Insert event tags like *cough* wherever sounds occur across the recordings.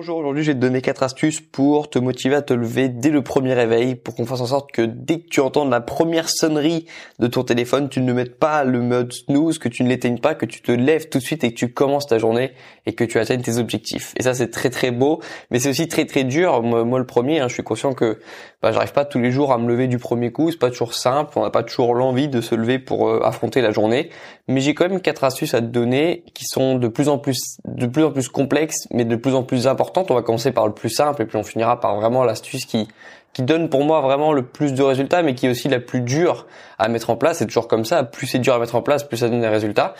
Bonjour, aujourd'hui je vais te donner quatre astuces pour te motiver à te lever dès le premier réveil pour qu'on fasse en sorte que dès que tu entends la première sonnerie de ton téléphone, tu ne mettes pas le mode snooze, que tu ne l'éteignes pas, que tu te lèves tout de suite et que tu commences ta journée et que tu atteignes tes objectifs. Et ça c'est très très beau, mais c'est aussi très très dur. Moi, le premier, hein, je suis conscient que bah, j'arrive pas tous les jours à me lever du premier coup, c'est pas toujours simple, on n'a pas toujours l'envie de se lever pour euh, affronter la journée, mais j'ai quand même quatre astuces à te donner qui sont de plus en plus de plus en plus complexes, mais de plus en plus importantes on va commencer par le plus simple et puis on finira par vraiment l'astuce qui qui donne pour moi vraiment le plus de résultats, mais qui est aussi la plus dure à mettre en place. C'est toujours comme ça. Plus c'est dur à mettre en place, plus ça donne des résultats.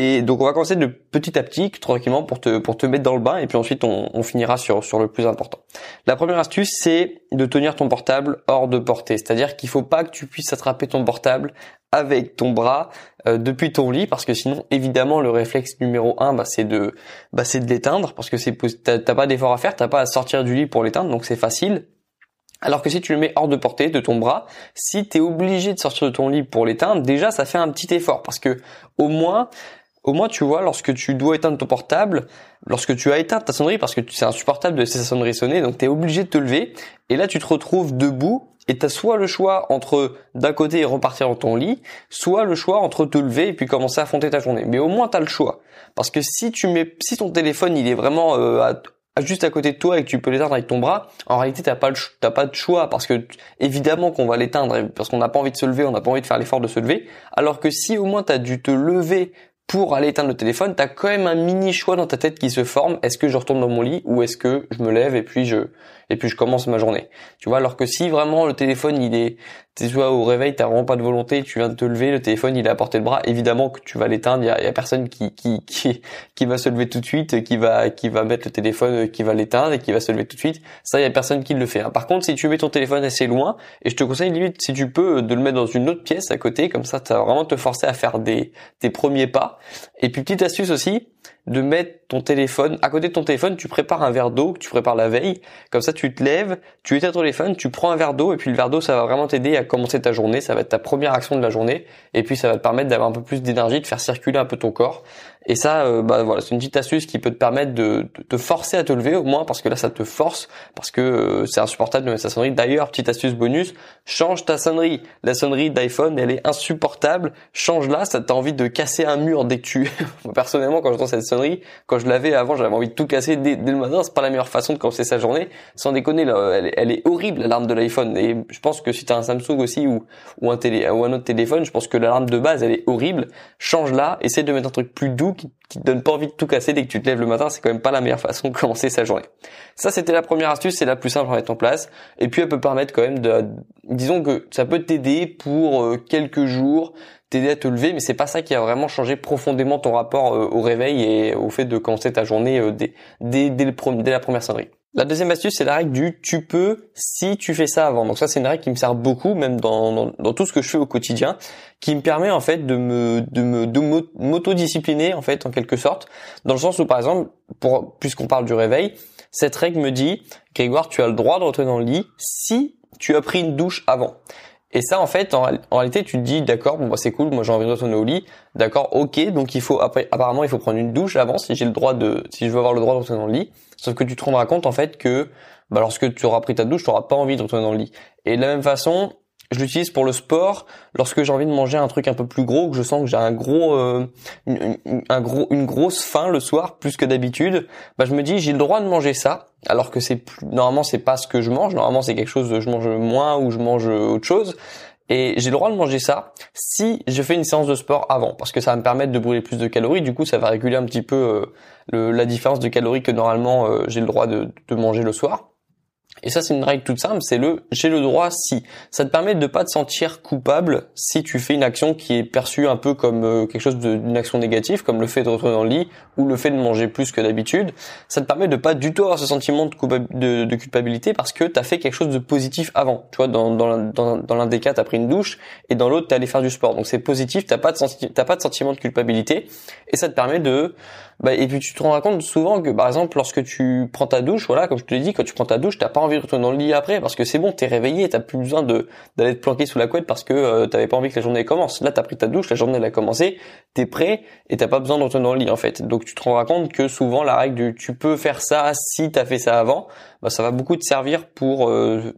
Et donc on va commencer de petit à petit, tranquillement, pour te pour te mettre dans le bain, et puis ensuite on, on finira sur sur le plus important. La première astuce, c'est de tenir ton portable hors de portée. C'est-à-dire qu'il faut pas que tu puisses attraper ton portable avec ton bras euh, depuis ton lit parce que sinon évidemment le réflexe numéro un bah, c'est de bah, c'est de l'éteindre parce que c'est t'as pas d'effort à faire t'as pas à sortir du lit pour l'éteindre donc c'est facile alors que si tu le mets hors de portée de ton bras si tu es obligé de sortir de ton lit pour l'éteindre déjà ça fait un petit effort parce que au moins au moins tu vois lorsque tu dois éteindre ton portable lorsque tu as éteint ta sonnerie parce que c'est insupportable de laisser sa sonnerie sonner donc tu es obligé de te lever et là tu te retrouves debout et t'as soit le choix entre d'un côté repartir dans ton lit, soit le choix entre te lever et puis commencer à affronter ta journée. Mais au moins t'as le choix. Parce que si tu mets, si ton téléphone il est vraiment euh, juste à côté de toi et que tu peux l'éteindre avec ton bras, en réalité t'as pas t'as pas de choix parce que évidemment qu'on va l'éteindre parce qu'on n'a pas envie de se lever, on n'a pas envie de faire l'effort de se lever. Alors que si au moins t'as dû te lever pour aller éteindre le téléphone, t'as quand même un mini choix dans ta tête qui se forme. Est-ce que je retourne dans mon lit ou est-ce que je me lève et puis je et puis je commence ma journée. Tu vois, alors que si vraiment le téléphone il est, tu vois, au réveil t'as vraiment pas de volonté, tu viens de te lever, le téléphone il est à portée de bras, évidemment que tu vas l'éteindre. Il y a, personne qui, qui *laughs* qui qui va se lever tout de suite, qui va qui va mettre le téléphone, qui va l'éteindre et qui va se lever tout de suite. Ça, il y a personne qui le fait. Hein. Par contre, si tu mets ton téléphone assez loin, et je te conseille limite si tu peux de le mettre dans une autre pièce à côté, comme ça, tu vas vraiment te forcer à faire des tes premiers pas. Et puis petite astuce aussi, de mettre ton téléphone à côté de ton téléphone, tu prépares un verre d'eau tu prépares la veille. Comme ça, tu te lèves, tu éteins ton téléphone, tu prends un verre d'eau et puis le verre d'eau, ça va vraiment t'aider à commencer ta journée. Ça va être ta première action de la journée et puis ça va te permettre d'avoir un peu plus d'énergie, de faire circuler un peu ton corps. Et ça, euh, bah voilà, c'est une petite astuce qui peut te permettre de, te forcer à te lever au moins parce que là, ça te force parce que euh, c'est insupportable de mettre sa sonnerie. D'ailleurs, petite astuce bonus, change ta sonnerie. La sonnerie d'iPhone, elle est insupportable. Change-la, ça t'a envie de casser un mur dès que tu. *laughs* Personnellement, quand j'entends cette sonnerie, quand je l'avais avant, j'avais envie de tout casser dès, le matin. C'est pas la meilleure façon de commencer sa journée. Sans déconner, là, elle, est horrible l'alarme de l'iPhone. Et je pense que si t'as un Samsung aussi ou ou un télé ou un autre téléphone, je pense que l'alarme de base, elle est horrible. Change-la, essaie de mettre un truc plus doux qui, te donne pas envie de tout casser dès que tu te lèves le matin. C'est quand même pas la meilleure façon de commencer sa journée. Ça, c'était la première astuce, c'est la plus simple à mettre en place. Et puis, elle peut permettre quand même de, disons que ça peut t'aider pour euh, quelques jours t'aider à te lever, mais c'est pas ça qui a vraiment changé profondément ton rapport euh, au réveil et au fait de commencer ta journée euh, dès la première sonnerie. La deuxième astuce, c'est la règle du tu peux si tu fais ça avant. Donc ça, c'est une règle qui me sert beaucoup, même dans, dans, tout ce que je fais au quotidien, qui me permet en fait de me de me de m'autodiscipliner en fait en quelque sorte, dans le sens où par exemple, pour puisqu'on parle du réveil, cette règle me dit Grégoire, tu as le droit de retourner dans le lit si tu as pris une douche avant. Et ça, en fait, en, réalité, tu te dis, d'accord, bon, bah, c'est cool, moi j'ai envie de retourner au lit, d'accord, ok, donc il faut, apparemment, il faut prendre une douche avant si j'ai le droit de, si je veux avoir le droit de retourner dans le lit. Sauf que tu te rendras compte, en fait, que, bah, lorsque tu auras pris ta douche, tu n'auras pas envie de retourner dans le lit. Et de la même façon, je l'utilise pour le sport lorsque j'ai envie de manger un truc un peu plus gros que je sens que j'ai un gros euh, une, un gros une grosse faim le soir plus que d'habitude bah je me dis j'ai le droit de manger ça alors que c'est plus, normalement c'est pas ce que je mange. Normalement c'est quelque chose je mange moins ou je mange autre chose. Et j'ai le droit de manger ça si je fais une séance de sport avant parce que ça va me permettre de brûler plus de calories. Du coup ça va réguler un petit peu euh, la différence de calories que normalement euh, j'ai le droit de manger le soir et ça, c'est une règle toute simple, c'est le j'ai le droit si. Ça te permet de pas te sentir coupable si tu fais une action qui est perçue un peu comme euh, quelque chose d'une action négative, comme le fait de retourner dans le lit ou le fait de manger plus que d'habitude. Ça te permet de pas du tout avoir ce sentiment de, culpabilité parce que tu as fait quelque chose de positif avant. Tu vois, dans, l'un des cas, tu as pris une douche et dans l'autre, tu allé faire du sport. Donc c'est positif, t'as pas pas de sentiment de culpabilité et ça te permet de Bah, et puis tu te rends compte souvent que par exemple lorsque tu prends ta douche, voilà, comme je te l'ai dit, quand tu prends ta douche, t'as pas envie de retourner dans le lit après parce que c'est bon, t'es réveillé, t'as plus besoin de d'aller te planquer sous la couette parce que euh, t'avais pas envie que la journée commence. Là, t'as pris ta douche, la journée elle a commencé, t'es prêt et t'as pas besoin de retourner dans le lit en fait. Donc tu te rends compte que souvent la règle du tu peux faire ça si t'as fait ça avant, bah, ça va beaucoup te servir pour euh,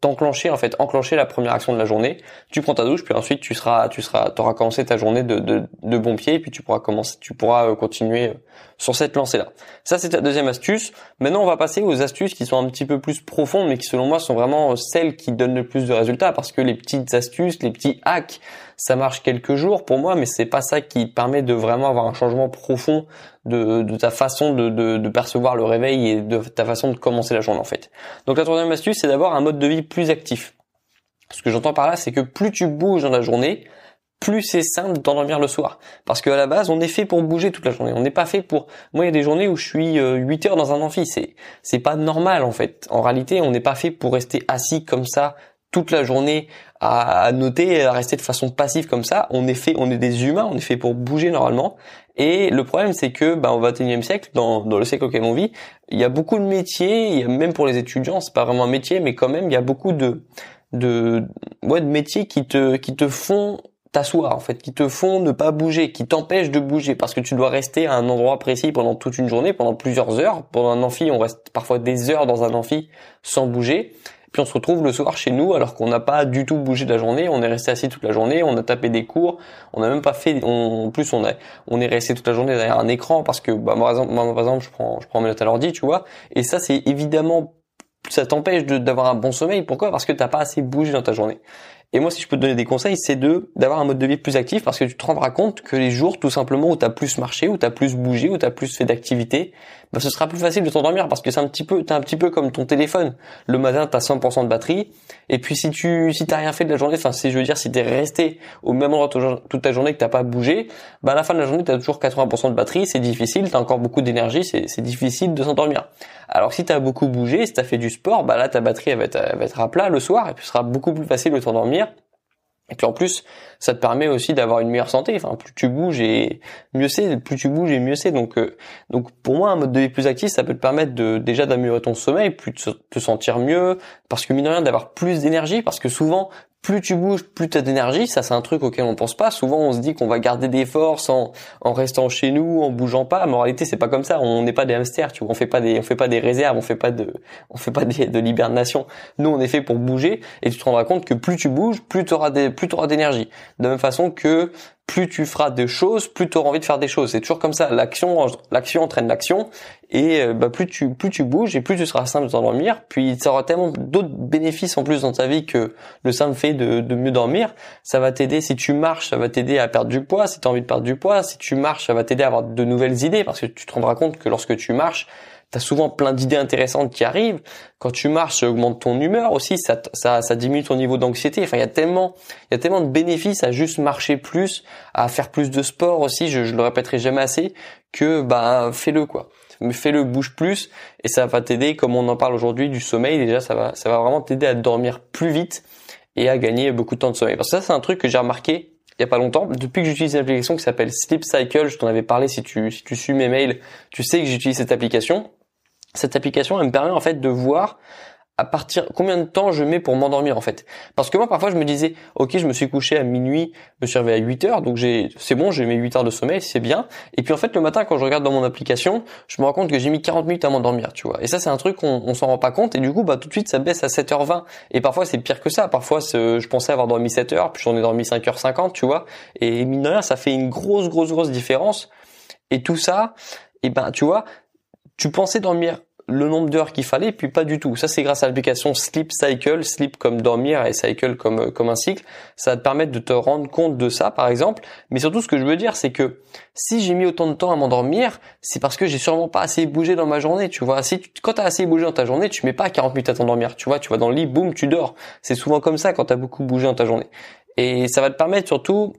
t'enclencher en fait, enclencher la première action de la journée. Tu prends ta douche, puis ensuite tu seras, tu seras, t'auras commencé ta journée de, de, de bon pied, et puis tu pourras commencer, tu pourras euh, continuer euh, sur cette lancée-là. Ça, c'est ta deuxième astuce. Maintenant, on va passer aux astuces qui sont un petit peu plus profondes, mais qui selon moi sont vraiment celles qui donnent le plus de résultats, parce que les petites astuces, les petits hacks, ça marche quelques jours pour moi, mais c'est pas ça qui permet de vraiment avoir un changement profond de, de ta façon de, de, de, percevoir le réveil et de ta façon de commencer la journée en fait. Donc la troisième astuce, c'est d'avoir un mode de vie plus actif. Ce que j'entends par là, c'est que plus tu bouges dans la journée, plus c'est simple d'endormir le soir. Parce qu'à la base, on est fait pour bouger toute la journée. On n'est pas fait pour... Moi, il y a des journées où je suis 8 euh, heures dans un amphi. C'est, c'est pas normal, en fait. En réalité, on n'est pas fait pour rester assis comme ça toute la journée à, noter, à rester de façon passive comme ça. On est fait, on est des humains, on est fait pour bouger normalement. Et le problème, c'est que, bah, au 21e siècle, dans, dans le siècle auquel on vit, il y a beaucoup de métiers, il y a, même pour les étudiants, c'est pas vraiment un métier, mais quand même, il y a beaucoup de, de, ouais, de métiers qui te, qui te font t'asseoir en fait, qui te font ne pas bouger, qui t'empêchent de bouger parce que tu dois rester à un endroit précis pendant toute une journée, pendant plusieurs heures. Pendant un amphi, on reste parfois des heures dans un amphi sans bouger. Puis on se retrouve le soir chez nous alors qu'on n'a pas du tout bougé de la journée, on est resté assis toute la journée, on a tapé des cours, on n'a même pas fait, en plus on, a, on est resté toute la journée derrière un écran parce que bah, moi, par exemple je prends, je prends mes notes à l'ordi, tu vois, et ça c'est évidemment ça t'empêche d'avoir un bon sommeil. Pourquoi? Parce que t'as pas assez bougé dans ta journée. Et moi, si je peux te donner des conseils, c'est de d'avoir un mode de vie plus actif parce que tu te rendras compte que les jours, tout simplement, où tu as plus marché, où tu as plus bougé, où tu as plus fait d'activité, bah, ce sera plus facile de t'endormir parce que c'est un petit peu, t'es un petit peu comme ton téléphone. Le matin, tu as 100% de batterie. Et puis, si tu, si t'as rien fait de la journée, enfin, si je veux dire, si t'es resté au même endroit toute ta journée que t'as pas bougé, bah, à la fin de la journée, tu as toujours 80% de batterie. C'est difficile. T'as encore beaucoup d'énergie. C'est difficile de s'endormir. Alors, si t'as beaucoup bougé, si t'as fait du sport, bah, là, ta batterie, elle va être, elle va être à plat le soir et puis ce sera beaucoup plus facile de t'endormir et puis en plus, ça te permet aussi d'avoir une meilleure santé. Enfin, plus tu bouges et mieux c'est, plus tu bouges et mieux c'est. Donc, euh, donc pour moi, un mode de vie plus actif, ça peut te permettre de déjà d'améliorer ton sommeil, plus de te sentir mieux, parce que mine de rien, d'avoir plus d'énergie, parce que souvent, plus tu bouges, plus tu as d'énergie. Ça, c'est un truc auquel on pense pas. Souvent, on se dit qu'on va garder des forces en, en restant chez nous, en bougeant pas. Mais en réalité, c'est pas comme ça. On n'est pas des hamsters, tu vois. On fait pas des, on fait pas des réserves, on fait pas de, on fait pas de l'hibernation. Nous, on est fait pour bouger. Et tu te rendras compte que plus tu bouges, plus tu auras des, plus auras d'énergie. De la même façon que plus tu feras des choses, plus tu auras envie de faire des choses. C'est toujours comme ça. L'action, l'action entraîne l'action, et euh, bah, plus tu plus tu bouges et plus tu seras simple de t'endormir. Puis ça aura tellement d'autres bénéfices en plus dans ta vie que le simple fait de, de mieux dormir. Ça va t'aider si tu marches, ça va t'aider à perdre du poids. Si tu as envie de perdre du poids, si tu marches, ça va t'aider à avoir de nouvelles idées parce que tu te rendras compte que lorsque tu marches, T'as souvent plein d'idées intéressantes qui arrivent. Quand tu marches, ça augmente ton humeur aussi, ça, ça, ça diminue ton niveau d'anxiété. Enfin, il y a tellement, il y a tellement de bénéfices à juste marcher plus, à faire plus de sport aussi. Je, je le répéterai jamais assez que bah fais-le quoi. Fais-le, bouge plus et ça va t'aider. Comme on en parle aujourd'hui du sommeil, déjà ça va, ça va vraiment t'aider à dormir plus vite et à gagner beaucoup de temps de sommeil. Parce que ça, c'est un truc que j'ai remarqué il y a pas longtemps, depuis que j'utilise une application qui s'appelle Sleep Cycle, je t'en avais parlé si tu si tu suis mes mails, tu sais que j'utilise cette application cette application, elle me permet en fait de voir à partir combien de temps je mets pour m'endormir en fait. Parce que moi parfois je me disais OK, je me suis couché à minuit, je me suis réveillé à 8 heures donc j'ai c'est bon, j'ai mes 8 heures de sommeil, c'est bien. Et puis en fait le matin quand je regarde dans mon application, je me rends compte que j'ai mis 40 minutes à m'endormir, tu vois. Et ça c'est un truc on, on s'en rend pas compte et du coup bah tout de suite ça baisse à 7h20 et parfois c'est pire que ça. Parfois je pensais avoir dormi 7 heures, puis j'en ai dormi 5h50, tu vois. Et mine de rien, ça fait une grosse grosse grosse différence. Et tout ça, et ben tu vois, tu pensais dormir le nombre d'heures qu'il fallait, puis pas du tout. Ça, c'est grâce à l'application Sleep Cycle, Sleep comme dormir et Cycle comme euh, comme un cycle. Ça va te permettre de te rendre compte de ça, par exemple. Mais surtout, ce que je veux dire, c'est que si j'ai mis autant de temps à m'endormir, c'est parce que j'ai sûrement pas assez bougé dans ma journée. Tu vois, si tu, quand t'as assez bougé dans ta journée, tu mets pas 40 minutes à t'endormir. Tu vois, tu vas dans le lit, boum, tu dors. C'est souvent comme ça quand t'as beaucoup bougé dans ta journée. Et ça va te permettre surtout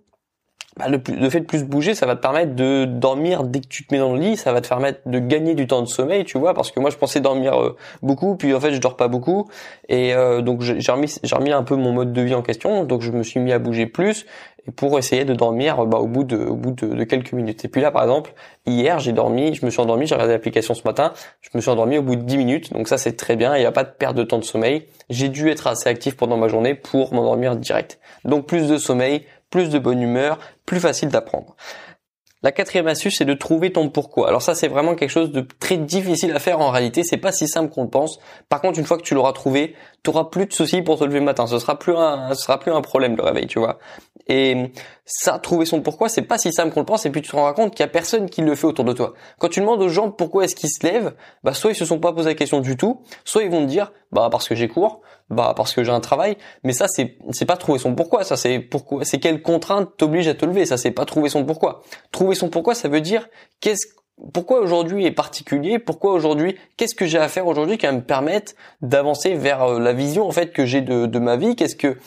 bah, le, fait de plus bouger, ça va te permettre de dormir dès que tu te mets dans le lit, ça va te permettre de gagner du temps de sommeil, tu vois, parce que moi je pensais dormir euh, beaucoup, puis en fait je dors pas beaucoup, et euh, donc j'ai remis, j'ai remis un peu mon mode de vie en question, donc je me suis mis à bouger plus, et pour essayer de dormir bah, au bout de, au bout de, de, quelques minutes. Et puis là par exemple, hier j'ai dormi, je me suis endormi, j'ai regardé l'application ce matin, je me suis endormi au bout de 10 minutes, donc ça c'est très bien, il n'y a pas de perte de temps de sommeil. J'ai dû être assez actif pendant ma journée pour m'endormir direct. Donc plus de sommeil, plus de bonne humeur, plus facile d'apprendre. La quatrième astuce, c'est de trouver ton pourquoi. Alors ça, c'est vraiment quelque chose de très difficile à faire en réalité. C'est pas si simple qu'on le pense. Par contre, une fois que tu l'auras trouvé, tu auras plus de soucis pour te lever le matin. Ce sera plus un, ce sera plus un problème le réveil, tu vois. Et ça, trouver son pourquoi, c'est pas si simple qu'on le pense. Et puis tu te rends compte qu'il y a personne qui le fait autour de toi. Quand tu demandes aux gens pourquoi est-ce qu'ils se lèvent, bah soit ils se sont pas posé la question du tout, soit ils vont te dire bah parce que j'ai cours, bah parce que j'ai un travail. Mais ça, c'est c'est pas trouver son pourquoi. Ça, c'est pourquoi, c'est quelle contrainte t'oblige à te lever. Ça, c'est pas trouver son pourquoi. Trouver son pourquoi, ça veut dire qu'est-ce pourquoi aujourd'hui est particulier Pourquoi aujourd'hui Qu'est-ce que j'ai à faire aujourd'hui qui va me permettre d'avancer vers euh, la vision en fait que j'ai de, de ma vie? Qu'est-ce que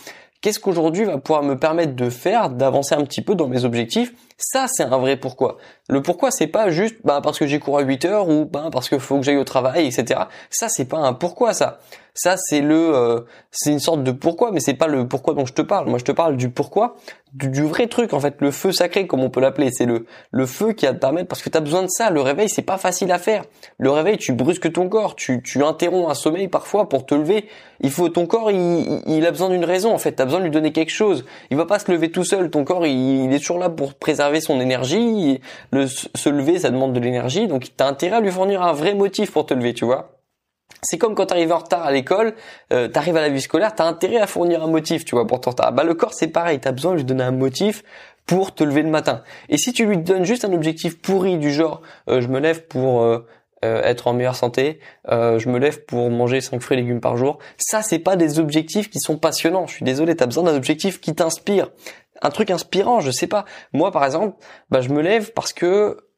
qu'est-ce qu'aujourd'hui va pouvoir me permettre de faire, d'avancer un petit peu dans mes objectifs? Ça, c'est un vrai pourquoi. Le pourquoi, c'est pas juste bah, parce que j'ai couru à 8 heures ou bah, parce qu'il faut que j'aille au travail, etc. Ça, c'est pas un pourquoi, ça. Ça, c'est le, euh, c'est une sorte de pourquoi, mais c'est pas le pourquoi dont je te parle. Moi, je te parle du pourquoi, du, vrai truc, en fait, le feu sacré, comme on peut l'appeler. C'est le, le feu qui va te permettre, parce que tu as besoin de ça. Le réveil, c'est pas facile à faire. Le réveil, tu brusques ton corps, tu, tu interromps un sommeil parfois pour te lever. Il faut, ton corps, il, il a besoin d'une raison, en fait. T'as besoin de lui donner quelque chose. Il va pas se lever tout seul. Ton corps, il, est toujours là pour préserver son énergie. Le, se lever, ça demande de l'énergie. Donc, t'as intérêt à lui fournir un vrai motif pour te lever, tu vois. C'est comme quand tu arrives en retard à l'école, euh, tu arrives à la vie scolaire, tu as intérêt à fournir un motif, tu vois, pour ton retard. Bah le corps c'est pareil, tu as besoin de lui donner un motif pour te lever le matin. Et si tu lui donnes juste un objectif pourri du genre euh, je me lève pour euh, être en meilleure santé, je me lève pour manger 5 fruits et légumes par jour, ça c'est pas des objectifs qui sont passionnants. Je suis désolé, tu as besoin d'un objectif qui t'inspire. Un truc inspirant, je sais pas. Moi par exemple, bah je me lève parce que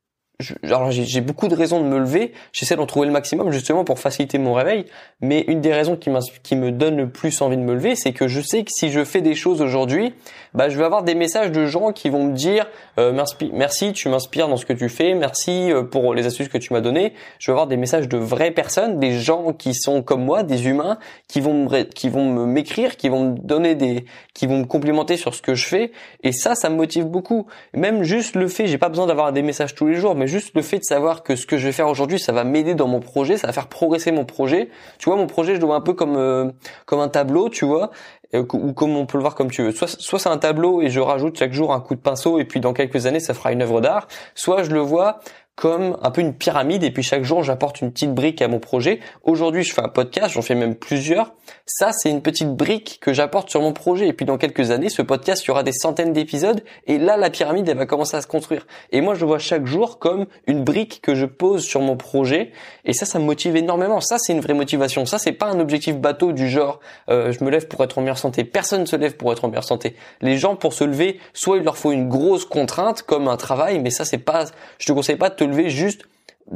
j'ai beaucoup de raisons de me lever, j'essaie d'en trouver le maximum justement pour faciliter mon réveil, mais une des raisons qui, me donne le plus envie de me lever, c'est que je sais que si je fais des choses aujourd'hui, bah, je vais avoir des messages de gens qui vont me dire euh, merci, tu m'inspires dans ce que tu fais, merci euh, pour les astuces que tu m'as données. Je vais avoir des messages de vraies personnes, des gens qui sont comme moi, des humains, qui vont qui vont m'écrire, qui vont me donner des, qui vont me complimenter sur ce que je fais, et ça, ça me motive beaucoup. Même juste le fait, j'ai pas besoin d'avoir des messages tous les jours, mais juste le fait de savoir que ce que je vais faire aujourd'hui, ça va m'aider dans mon projet, ça va faire progresser mon projet. Tu vois, mon projet, je le vois un peu comme euh, comme un tableau, tu vois, ou comme on peut le voir comme tu veux. Soit, soit c'est un tableau et je rajoute chaque jour un coup de pinceau et puis dans quelques années ça fera une œuvre d'art. Soit je le vois comme un peu une pyramide et puis chaque jour j'apporte une petite brique à mon projet. Aujourd'hui je fais un podcast, j'en fais même plusieurs. Ça c'est une petite brique que j'apporte sur mon projet et puis dans quelques années ce podcast il y aura des centaines d'épisodes et là la pyramide elle va commencer à se construire. Et moi je vois chaque jour comme une brique que je pose sur mon projet et ça ça me motive énormément. Ça c'est une vraie motivation. Ça c'est pas un objectif bateau du genre euh, je me lève pour être en meilleure santé. Personne ne se lève pour être en meilleure santé. Les gens pour se lever soit il leur faut une grosse contrainte comme un travail mais ça c'est pas je te conseille pas de te juste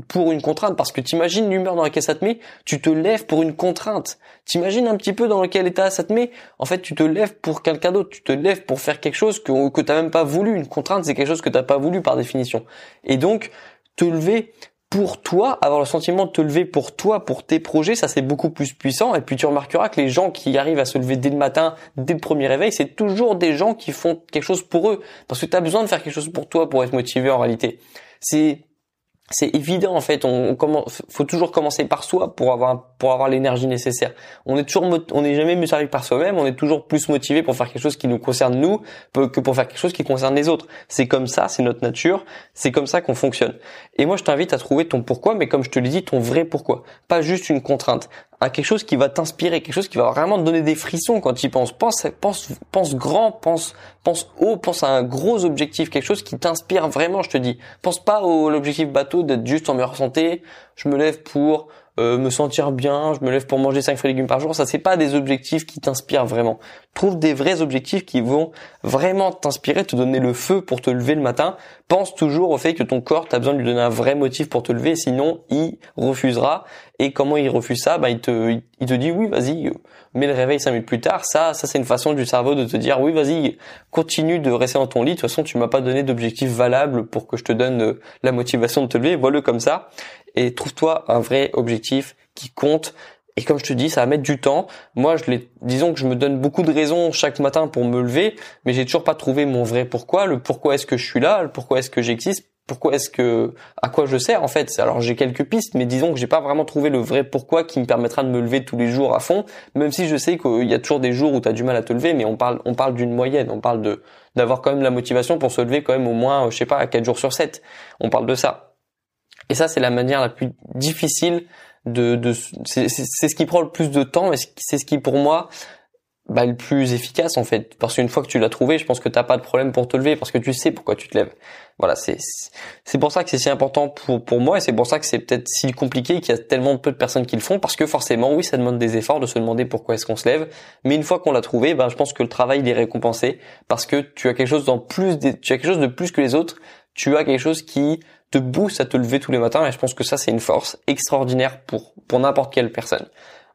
pour une contrainte parce que t'imagines l'humeur dans laquelle ça te met, tu te lèves pour une contrainte. T'imagines un petit peu dans quel état ça te met. En fait, tu te lèves pour quelqu'un d'autre, tu te lèves pour faire quelque chose que que t'as même pas voulu. Une contrainte, c'est quelque chose que t'as pas voulu par définition. Et donc, te lever pour toi, avoir le sentiment de te lever pour toi, pour tes projets, ça c'est beaucoup plus puissant. Et puis tu remarqueras que les gens qui arrivent à se lever dès le matin, dès le premier réveil, c'est toujours des gens qui font quelque chose pour eux. Parce que tu as besoin de faire quelque chose pour toi pour être motivé en réalité. C'est c'est évident en fait. On, faut toujours commencer par soi pour avoir pour avoir l'énergie nécessaire. On est toujours on n'est jamais mieux servi par soi-même. On est toujours plus motivé pour faire quelque chose qui nous concerne nous que pour faire quelque chose qui concerne les autres. C'est comme ça, c'est notre nature. C'est comme ça qu'on fonctionne. Et moi, je t'invite à trouver ton pourquoi, mais comme je te l'ai dit, ton vrai pourquoi, pas juste une contrainte à quelque chose qui va t'inspirer, quelque chose qui va vraiment te donner des frissons quand tu y penses. Pense, pense, pense grand, pense, pense haut, pense à un gros objectif, quelque chose qui t'inspire vraiment, je te dis. Pense pas à l'objectif bateau d'être juste en meilleure santé. Je me lève pour euh, me sentir bien, je me lève pour manger 5 fruits et légumes par jour, ça c'est pas des objectifs qui t'inspirent vraiment. Trouve des vrais objectifs qui vont vraiment t'inspirer, te donner le feu pour te lever le matin. Pense toujours au fait que ton corps, tu besoin de lui donner un vrai motif pour te lever, sinon il refusera. Et comment il refuse ça? Bah il te, il te dit oui, vas-y, mets le réveil 5 minutes plus tard. Ça, ça c'est une façon du cerveau de te dire oui, vas-y, continue de rester dans ton lit. De toute façon, tu m'as pas donné d'objectif valable pour que je te donne euh, la motivation de te lever. Vois-le comme ça et trouve-toi un vrai objectif qui compte. Et comme je te dis, ça va mettre du temps. Moi, je l'ai, disons que je me donne beaucoup de raisons chaque matin pour me lever, mais j'ai toujours pas trouvé mon vrai pourquoi. Le pourquoi est-ce que je suis là, le pourquoi est-ce que j'existe, pourquoi est-ce que, à quoi je sers en fait? Alors j'ai quelques pistes, mais disons que j'ai pas vraiment trouvé le vrai pourquoi qui me permettra de me lever tous les jours à fond. Même si je sais qu'il y a toujours des jours où tu as du mal à te lever, mais on parle, on parle d'une moyenne, on parle de d'avoir quand même la motivation pour se lever quand même au moins, je sais pas, à 4 jours sur 7. On parle de ça. Et ça, c'est la manière la plus difficile de, de c'est ce qui prend le plus de temps et c'est ce qui pour moi bah, le plus efficace en fait. Parce qu'une fois que tu l'as trouvé je pense que t'as pas de problème pour te lever parce que tu sais pourquoi tu te lèves. Voilà c'est c'est pour ça que c'est si important pour pour moi et c'est pour ça que c'est peut-être si compliqué qu'il y a tellement peu de personnes qui le font parce que forcément oui ça demande des efforts de se demander pourquoi est-ce qu'on se lève. Mais une fois qu'on l'a trouvé ben je pense que le travail il est récompensé parce que tu as quelque chose dans plus tu as quelque chose de plus que les autres. Tu as quelque chose qui te booste à te lever tous les matins et je pense que ça c'est une force extraordinaire pour pour n'importe quelle personne.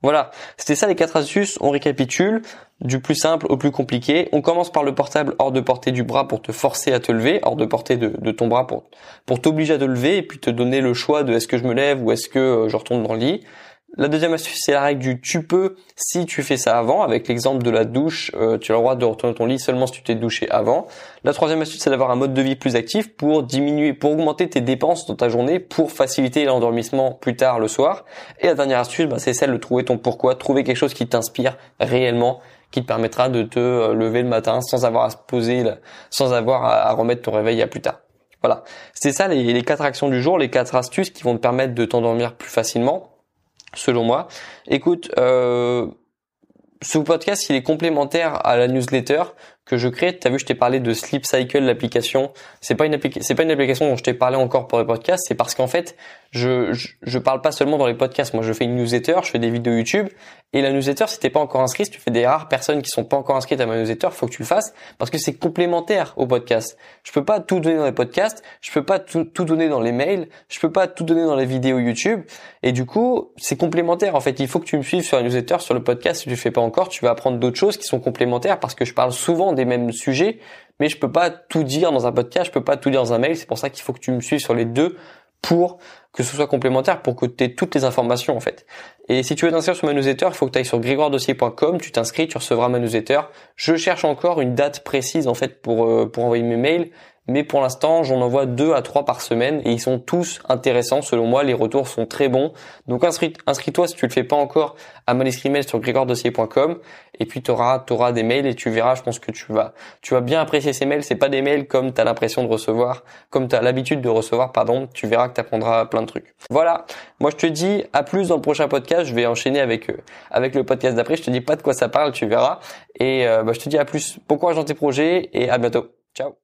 Voilà, c'était ça les quatre astuces, on récapitule du plus simple au plus compliqué. On commence par le portable hors de portée du bras pour te forcer à te lever, hors de portée de, de ton bras pour pour t'obliger à te lever et puis te donner le choix de est-ce que je me lève ou est-ce que euh, je retourne dans le lit. La deuxième astuce, c'est la règle du tu peux si tu fais ça avant. Avec l'exemple de la douche, euh, tu as le droit de retourner ton lit seulement si tu t'es douché avant. La troisième astuce, c'est d'avoir un mode de vie plus actif pour diminuer, pour augmenter tes dépenses dans ta journée, pour faciliter l'endormissement plus tard le soir. Et la dernière astuce, bah, c'est celle de trouver ton pourquoi, trouver quelque chose qui t'inspire réellement, qui te permettra de te euh, lever le matin sans avoir à se poser, sans avoir à remettre ton réveil à plus tard. Voilà, c'est ça les, les quatre actions du jour, les quatre astuces qui vont te permettre de t'endormir plus facilement selon moi. Écoute, euh, ce podcast, il est complémentaire à la newsletter que je crée. Tu as vu, je t'ai parlé de Sleep Cycle, l'application. C'est pas une c'est pas une application dont je t'ai parlé encore pour les podcasts. C'est parce qu'en fait, je, je, je parle pas seulement dans les podcasts. Moi, je fais une newsletter, je fais des vidéos YouTube et la newsletter, si t'es pas encore inscrit, si tu fais des rares personnes qui sont pas encore inscrites à ma newsletter, faut que tu le fasses parce que c'est complémentaire au podcast. Je peux pas tout donner dans les podcasts, je peux pas tout, tout donner dans les mails, je peux pas tout donner dans les vidéos YouTube. Et du coup, c'est complémentaire. En fait, il faut que tu me suives sur la newsletter, sur le podcast. Si tu le fais pas encore, tu vas apprendre d'autres choses qui sont complémentaires parce que je parle souvent des mêmes sujets, mais je peux pas tout dire dans un podcast, je peux pas tout dire dans un mail. C'est pour ça qu'il faut que tu me suives sur les deux pour que ce soit complémentaire, pour que tu aies toutes les informations en fait. Et si tu veux t'inscrire sur ma newsletter, il faut que tu ailles sur grégoiredossier.com, tu t'inscris, tu recevras ma newsletter. Je cherche encore une date précise en fait pour euh, pour envoyer mes mails mais pour l'instant j'en envoie deux à trois par semaine et ils sont tous intéressants. Selon moi, les retours sont très bons. Donc inscris-toi si tu le fais pas encore à mon mail sur grégoiredossier.com et puis tu auras, auras des mails et tu verras, je pense que tu vas tu vas bien apprécier ces mails, c'est pas des mails comme tu as l'impression de recevoir, comme tu as l'habitude de recevoir pardon, tu verras que tu apprendras plein de trucs. Voilà, moi je te dis à plus dans le prochain podcast, je vais enchaîner avec euh, avec le podcast d'après, je te dis pas de quoi ça parle, tu verras. Et euh, bah, je te dis à plus, bon courage dans tes projets et à bientôt. Ciao.